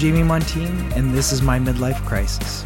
Jamie Montine, and this is my midlife crisis.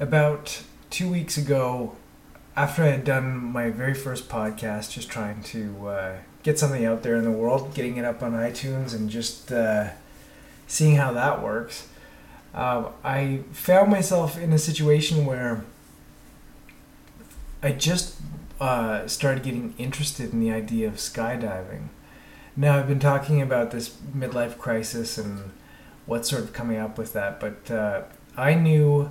About two weeks ago, after I had done my very first podcast, just trying to uh, get something out there in the world, getting it up on iTunes, and just uh, seeing how that works, uh, I found myself in a situation where I just uh, started getting interested in the idea of skydiving. Now, I've been talking about this midlife crisis and what's sort of coming up with that, but uh, I knew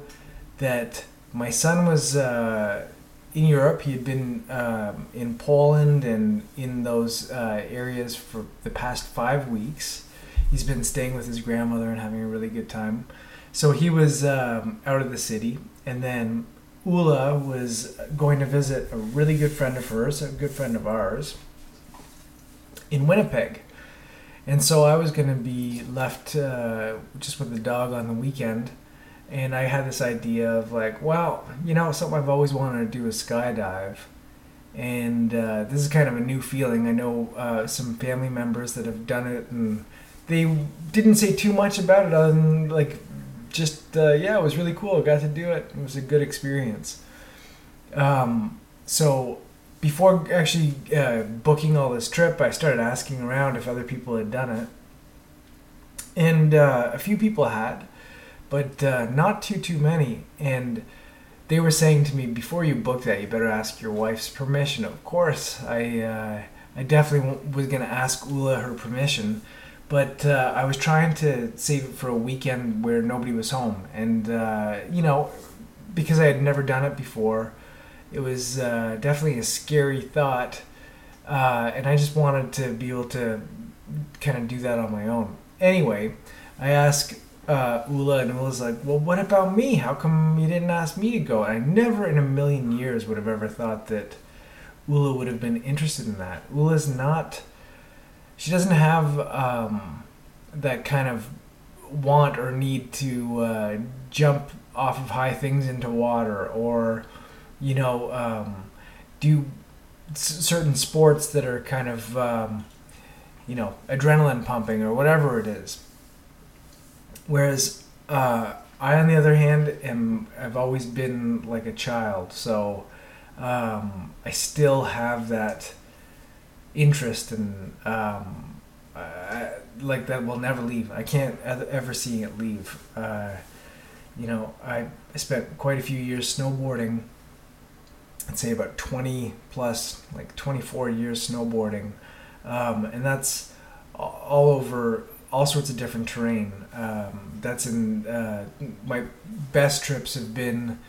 that my son was uh, in Europe. He had been um, in Poland and in those uh, areas for the past five weeks. He's been staying with his grandmother and having a really good time. So he was um, out of the city, and then Ula was going to visit a really good friend of hers, a good friend of ours, in Winnipeg. And so I was going to be left uh, just with the dog on the weekend. And I had this idea of like, well, you know, something I've always wanted to do is skydive. And uh, this is kind of a new feeling. I know uh, some family members that have done it, and they didn't say too much about it other than like just uh, yeah, it was really cool. I got to do it. It was a good experience. Um, so before actually uh, booking all this trip, I started asking around if other people had done it, and uh, a few people had, but uh, not too too many. And they were saying to me before you book that, you better ask your wife's permission. Of course, I uh, I definitely was gonna ask Ula her permission but uh, I was trying to save it for a weekend where nobody was home, and uh, you know, because I had never done it before, it was uh, definitely a scary thought, uh, and I just wanted to be able to kind of do that on my own. Anyway, I asked uh, Ula, and Ula's like, "Well, what about me? How come you didn't ask me to go?" And I never in a million years would have ever thought that Ula would have been interested in that. Ula's not she doesn't have um, that kind of want or need to uh, jump off of high things into water or you know um, do s- certain sports that are kind of um, you know adrenaline pumping or whatever it is whereas uh, i on the other hand am i've always been like a child so um, i still have that interest and um, like that will never leave. I can't ever see it leave. Uh, you know, I spent quite a few years snowboarding. I'd say about 20 plus, like 24 years snowboarding. Um, and that's all over all sorts of different terrain. Um, that's in uh, my best trips have been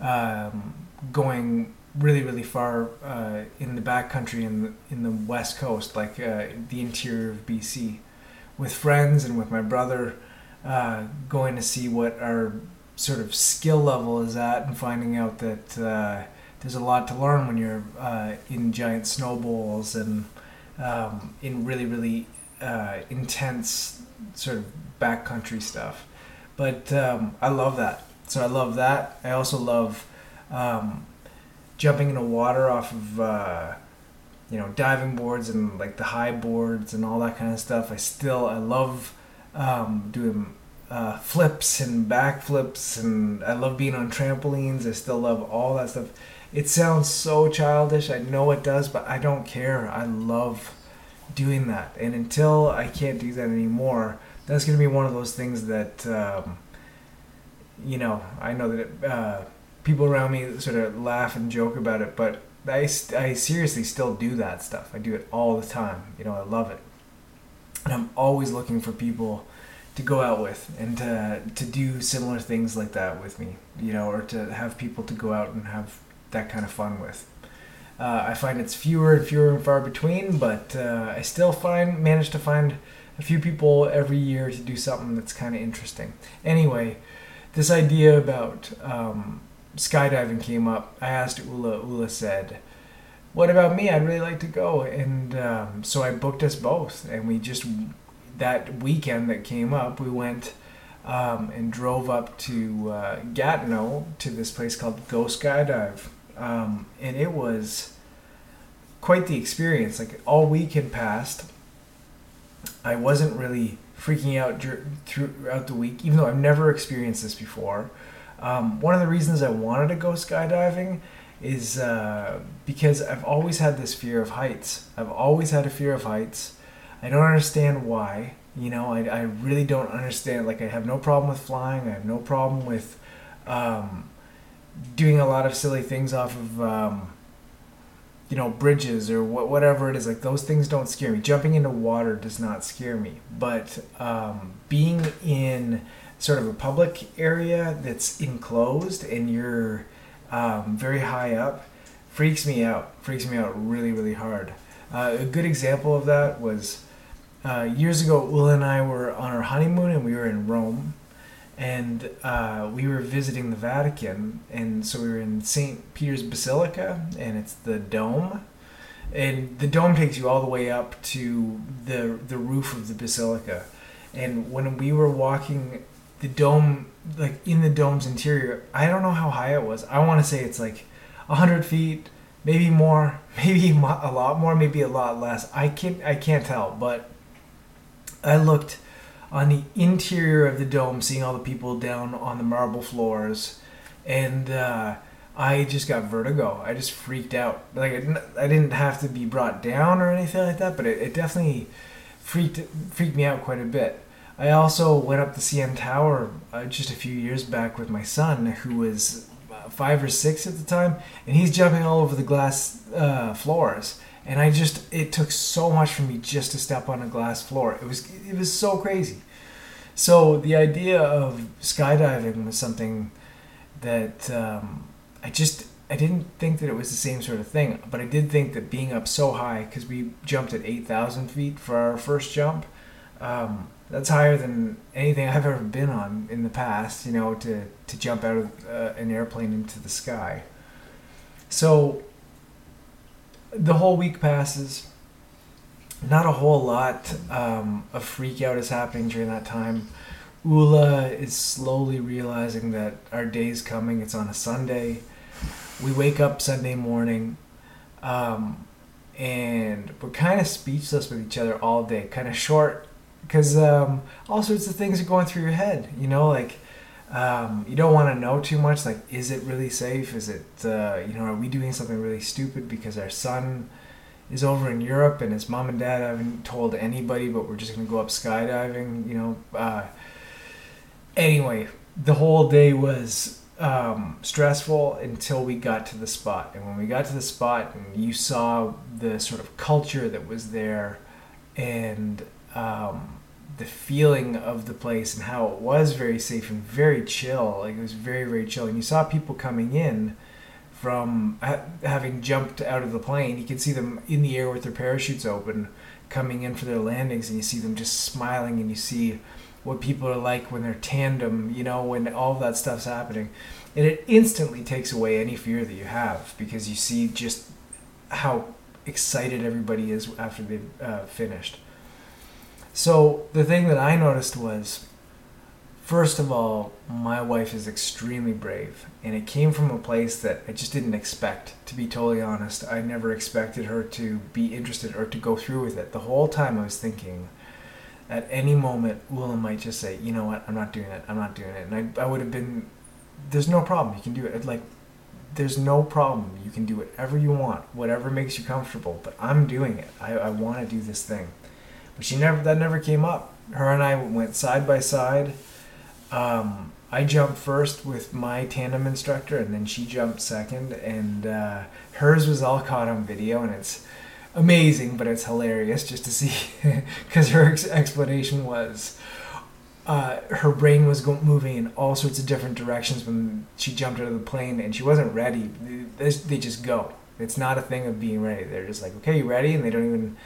um, going really really far uh, in the backcountry in the, in the west coast, like uh, the interior of BC, with friends and with my brother, uh, going to see what our sort of skill level is at, and finding out that uh, there's a lot to learn when you're uh, in giant snowballs and um, in really really uh, intense sort of backcountry stuff. But um, I love that. So I love that. I also love. Um, jumping into water off of uh, you know diving boards and like the high boards and all that kind of stuff. I still I love um, doing uh, flips and backflips and I love being on trampolines. I still love all that stuff. It sounds so childish. I know it does, but I don't care. I love doing that. And until I can't do that anymore, that's going to be one of those things that, um, you know, I know that it, uh, people around me sort of laugh and joke about it, but I, I seriously still do that stuff. I do it all the time. You know, I love it. And I'm always looking for people to go out with and to, to do similar things like that with me, you know, or to have people to go out and have that kind of fun with. Uh, I find it's fewer and fewer and far between, but uh, I still find manage to find a few people every year to do something that's kind of interesting. Anyway, this idea about um, skydiving came up, I asked Ula. Ula said, "What about me? I'd really like to go." And um, so I booked us both, and we just that weekend that came up, we went um, and drove up to uh, Gatineau to this place called Go Skydive, um, and it was quite the experience. Like all week had passed, I wasn't really freaking out throughout the week, even though I've never experienced this before. Um, one of the reasons I wanted to go skydiving is uh, because I've always had this fear of heights. I've always had a fear of heights. I don't understand why. You know, I, I really don't understand. Like, I have no problem with flying. I have no problem with um, doing a lot of silly things off of, um, you know, bridges or wh- whatever it is. Like, those things don't scare me. Jumping into water does not scare me. But um, being in sort of a public area that's enclosed and you're um, very high up freaks me out. Freaks me out really, really hard. Uh, a good example of that was uh, years ago. Will and I were on our honeymoon, and we were in Rome, and uh, we were visiting the Vatican, and so we were in Saint Peter's Basilica, and it's the dome, and the dome takes you all the way up to the the roof of the basilica, and when we were walking the dome like in the dome's interior i don't know how high it was. I want to say it's like 100 feet maybe more maybe a lot more maybe a lot less. I can't i can't tell but i looked on the interior of the dome seeing all the people down on the marble floors and uh, i just got vertigo i just freaked out like i didn't have to be brought down or anything like that but it, it definitely freaked freaked me out quite a bit I also went up the CN Tower uh, just a few years back with my son, who was uh, five or six at the time, and he's jumping all over the glass uh, floors. And I just, it took so much for me just to step on a glass floor. It was, it was so crazy. So the idea of skydiving was something that um, I just, I didn't think that it was the same sort of thing, but I did think that being up so high, because we jumped at 8,000 feet for our first jump, um, that's higher than anything I've ever been on in the past. You know, to to jump out of uh, an airplane into the sky. So the whole week passes. Not a whole lot um, of freak out is happening during that time. Ula is slowly realizing that our day's coming. It's on a Sunday. We wake up Sunday morning, um, and we're kind of speechless with each other all day. Kind of short because um, all sorts of things are going through your head. You know, like um, you don't want to know too much. Like, is it really safe? Is it uh, you know, are we doing something really stupid because our son is over in Europe and his mom and dad haven't told anybody, but we're just gonna go up skydiving. You know. Uh, anyway, the whole day was um, stressful until we got to the spot. And when we got to the spot and you saw the sort of culture that was there and um, the feeling of the place and how it was very safe and very chill. Like it was very very chill, and you saw people coming in from ha- having jumped out of the plane. You can see them in the air with their parachutes open, coming in for their landings, and you see them just smiling, and you see what people are like when they're tandem. You know, when all that stuff's happening, and it instantly takes away any fear that you have because you see just how excited everybody is after they've uh, finished. So the thing that I noticed was, first of all, my wife is extremely brave, and it came from a place that I just didn't expect. To be totally honest, I never expected her to be interested or to go through with it. The whole time I was thinking, at any moment, Willa might just say, "You know what? I'm not doing it. I'm not doing it," and I, I would have been, "There's no problem. You can do it." Like, there's no problem. You can do whatever you want, whatever makes you comfortable. But I'm doing it. I, I want to do this thing but she never that never came up. Her and I went side by side. Um, I jumped first with my tandem instructor, and then she jumped second. And uh, hers was all caught on video, and it's amazing, but it's hilarious just to see because her ex- explanation was. Uh, her brain was go- moving in all sorts of different directions when she jumped out of the plane, and she wasn't ready. They, they just go. It's not a thing of being ready. They're just like, "Okay, you ready?" And they don't even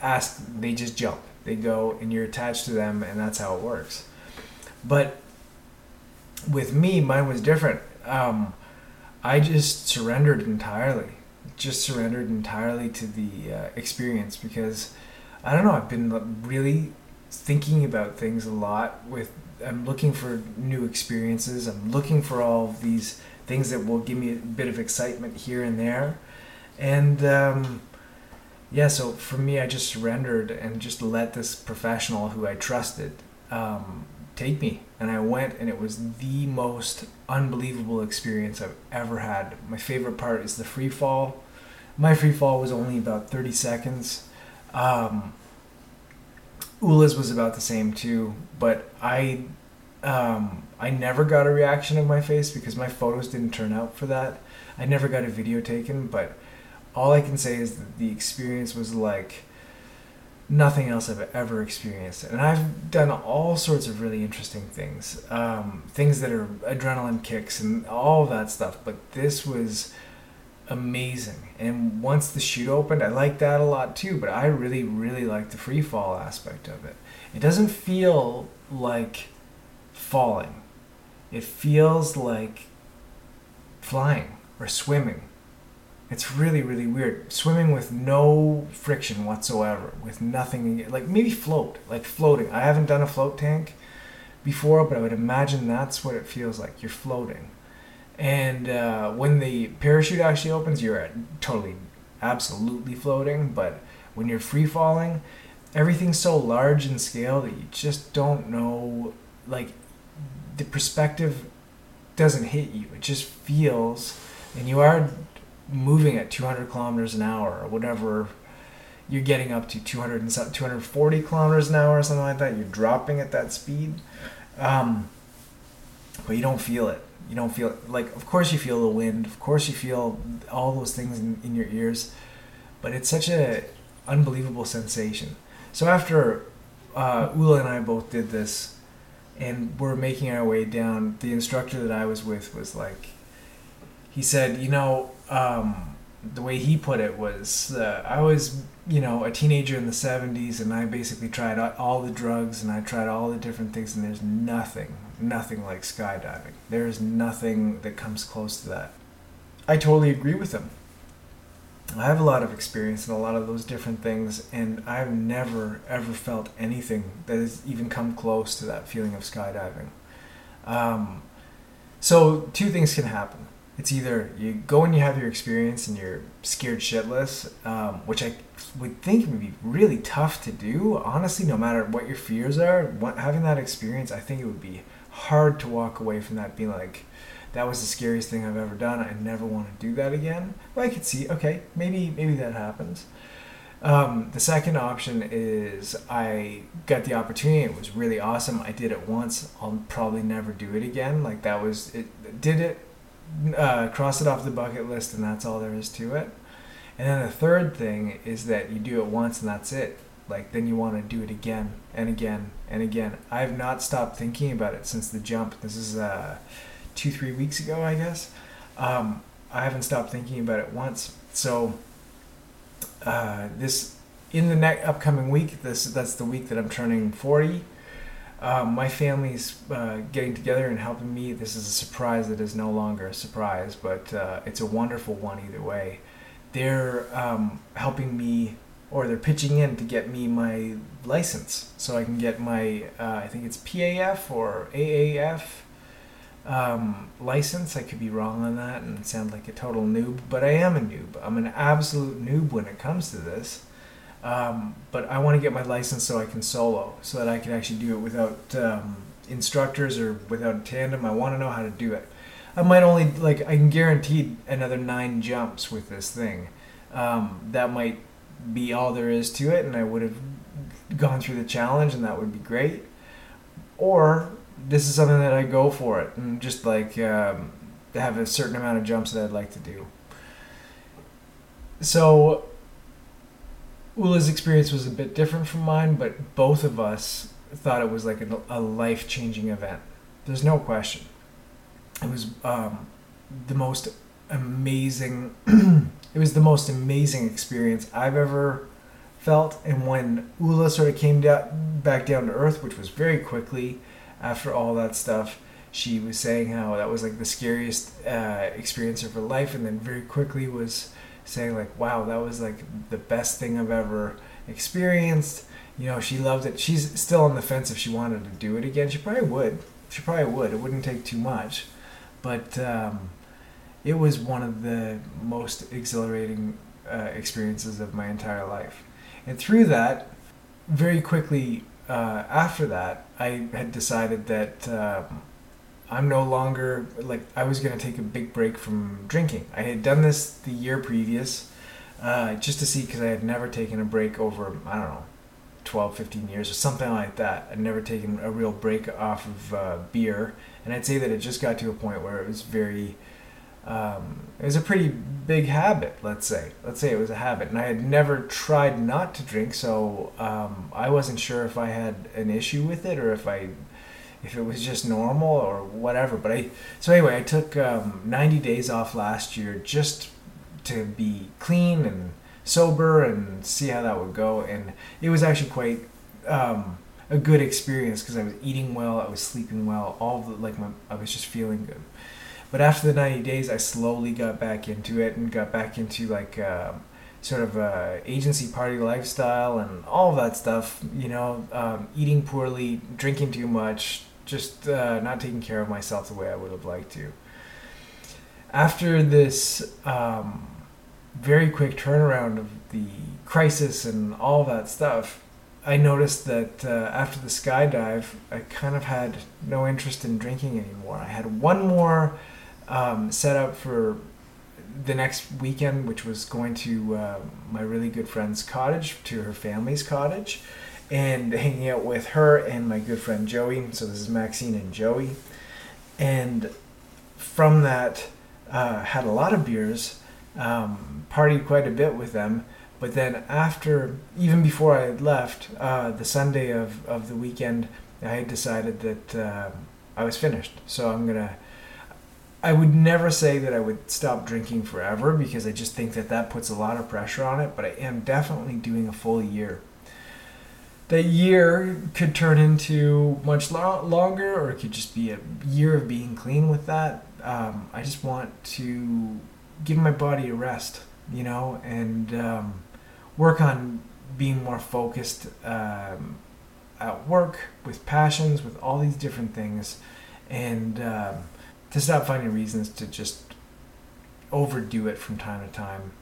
ask, they just jump. They go and you're attached to them, and that's how it works. But with me, mine was different. Um, I just surrendered entirely. Just surrendered entirely to the uh, experience because I don't know. I've been really thinking about things a lot. With I'm looking for new experiences. I'm looking for all of these things that will give me a bit of excitement here and there, and um, yeah, so for me, I just surrendered and just let this professional who I trusted um, take me. And I went, and it was the most unbelievable experience I've ever had. My favorite part is the free fall. My free fall was only about 30 seconds. Um, Ula's was about the same too, but I um, I never got a reaction of my face because my photos didn't turn out for that. I never got a video taken, but all I can say is that the experience was like nothing else I've ever experienced. And I've done all sorts of really interesting things, um, things that are adrenaline kicks and all that stuff. But this was amazing. And once the chute opened, I liked that a lot too. But I really, really like the free fall aspect of it. It doesn't feel like falling. It feels like flying or swimming it's really, really weird. Swimming with no friction whatsoever, with nothing, like maybe float, like floating. I haven't done a float tank before, but I would imagine that's what it feels like. You're floating. And uh, when the parachute actually opens, you're totally, absolutely floating. But when you're free falling, everything's so large in scale that you just don't know, like, the perspective doesn't hit you. It just feels, and you are moving at 200 kilometers an hour or whatever you're getting up to 200 and 240 kilometers an hour or something like that you're dropping at that speed. Um, but you don't feel it. You don't feel like of course you feel the wind of course you feel all those things in, in your ears but it's such a unbelievable sensation. So after uh, Ula and I both did this and we're making our way down the instructor that I was with was like he said you know um, the way he put it was uh, I was you know a teenager in the 70s and I basically tried all the drugs and I tried all the different things and there's nothing nothing like skydiving. There's nothing that comes close to that. I totally agree with him. I have a lot of experience in a lot of those different things and I've never ever felt anything that has even come close to that feeling of skydiving. Um, so two things can happen it's either you go and you have your experience and you're scared shitless, um, which I would think would be really tough to do. Honestly, no matter what your fears are, what, having that experience, I think it would be hard to walk away from that being like, that was the scariest thing I've ever done. I never want to do that again. But I could see, okay, maybe maybe that happens. Um, the second option is I got the opportunity. It was really awesome. I did it once. I'll probably never do it again. Like that was it. Did it uh, cross it off the bucket list, and that's all there is to it. And then the third thing is that you do it once and that's it. Like then you want to do it again and again and again. I have not stopped thinking about it since the jump. This is uh, two, three weeks ago, I guess. Um, I haven't stopped thinking about it once. So uh, this in the next upcoming week, this that's the week that I'm turning 40. Um, my family's uh, getting together and helping me. This is a surprise that is no longer a surprise, but uh, it's a wonderful one either way. They're um, helping me, or they're pitching in to get me my license, so I can get my, uh, I think it's PAF or AAF um, license. I could be wrong on that and sound like a total noob, but I am a noob. I'm an absolute noob when it comes to this. Um, but I want to get my license so I can solo, so that I can actually do it without um, instructors or without a tandem. I want to know how to do it. I might only like I can guarantee another nine jumps with this thing. Um, that might be all there is to it, and I would have gone through the challenge, and that would be great. Or this is something that I go for it and just like um, have a certain amount of jumps that I'd like to do. So Ula's experience was a bit different from mine, but both of us thought it was like a, a life changing event. There's no question. It was um, the most amazing. it was the most amazing experience I've ever felt. And when Ula sort of came down, back down to earth, which was very quickly after all that stuff, she was saying how that was like the scariest uh, experience of her life, and then very quickly was saying like, "Wow, that was like the best thing I've ever experienced." You know, she loved it. She's still on the fence if she wanted to do it again. She probably would. She probably would. It wouldn't take too much, but um, it was one of the most exhilarating uh, experiences of my entire life. And through that, very quickly uh, after that, I had decided that um, I'm no longer like I was to take a big break from drinking. I had done this the year previous uh, just to see because I had never taken a break over I don't know 12, 15 years or something like that. I'd never taken a real break off of uh, beer, and I'd say that it just got to a point where it was very um, it was a pretty big habit, let's say. Let's say it was a habit. And I had never tried not to drink, so um, I wasn't sure if I had an issue with it or if I if it was just normal or whatever. But I so anyway, I took um, 90 days off last year just to be clean and sober and see how that would go. And it was actually quite um, a good experience because I was eating well, I was sleeping well, all the like my I was just feeling good. But after the 90 days, I slowly got back into it and got back into like uh, sort of uh, agency party lifestyle and all that stuff. You know, um, eating poorly, drinking too much, just uh, not taking care of myself the way I would have liked to. After this um, very quick turnaround of the crisis and all that stuff, I noticed that uh, after the skydive, I kind of had no interest in drinking anymore. I had one more um, set up for the next weekend, which was going to uh, my really good friend's cottage, to her family's cottage, and hanging out with her and my good friend Joey. So this is Maxine and Joey. And from that, uh, had a lot of beers, um, partied quite a bit with them. But then after, even before I had left, uh, the Sunday of, of the weekend, I had decided that uh, I was finished. So I'm gonna I would never say that I would stop drinking forever because I just think that that puts a lot of pressure on it, but I am definitely doing a full year. That year could turn into much lo- longer, or it could just be a year of being clean with that. Um, I just want to give my body a rest, you know, and um, work on being more focused um, at work with passions, with all these different things, and um, to stop finding reasons to just overdo it from time to time.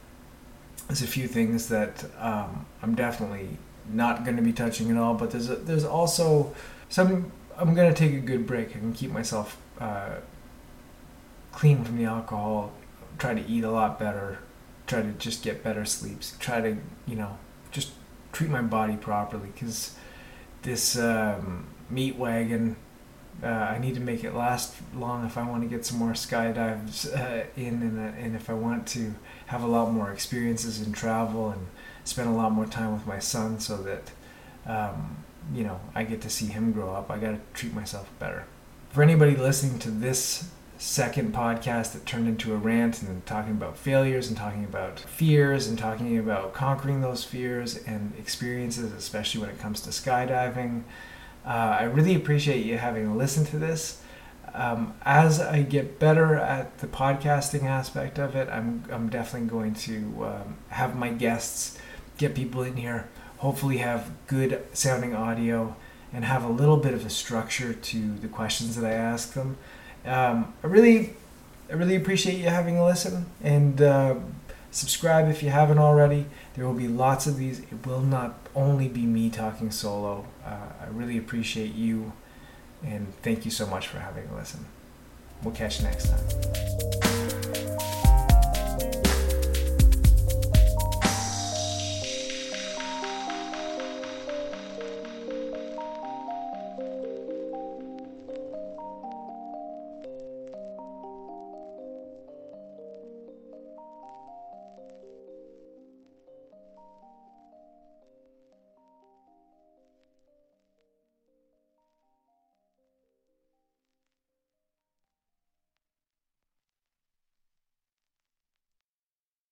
There's a few things that um, I'm definitely not going to be touching at all, but there's a, there's also some. I'm going to take a good break. Can keep myself uh, clean from the alcohol. Try to eat a lot better. Try to just get better sleeps. Try to you know just treat my body properly because this um, meat wagon uh, I need to make it last long if I want to get some more skydives uh, in, and, and if I want to have a lot more experiences in travel and spend a lot more time with my son, so that um, you know I get to see him grow up. I got to treat myself better. For anybody listening to this second podcast that turned into a rant and talking about failures and talking about fears and talking about conquering those fears and experiences, especially when it comes to skydiving. Uh, I really appreciate you having listened to this. Um, as I get better at the podcasting aspect of it, I'm, I'm definitely going to um, have my guests get people in here, hopefully, have good sounding audio, and have a little bit of a structure to the questions that I ask them. Um, I really, I really appreciate you having a listen, and uh, subscribe if you haven't already. There will be lots of these. It will not only be me talking solo. Uh, I really appreciate you and thank you so much for having a listen. We'll catch you next time.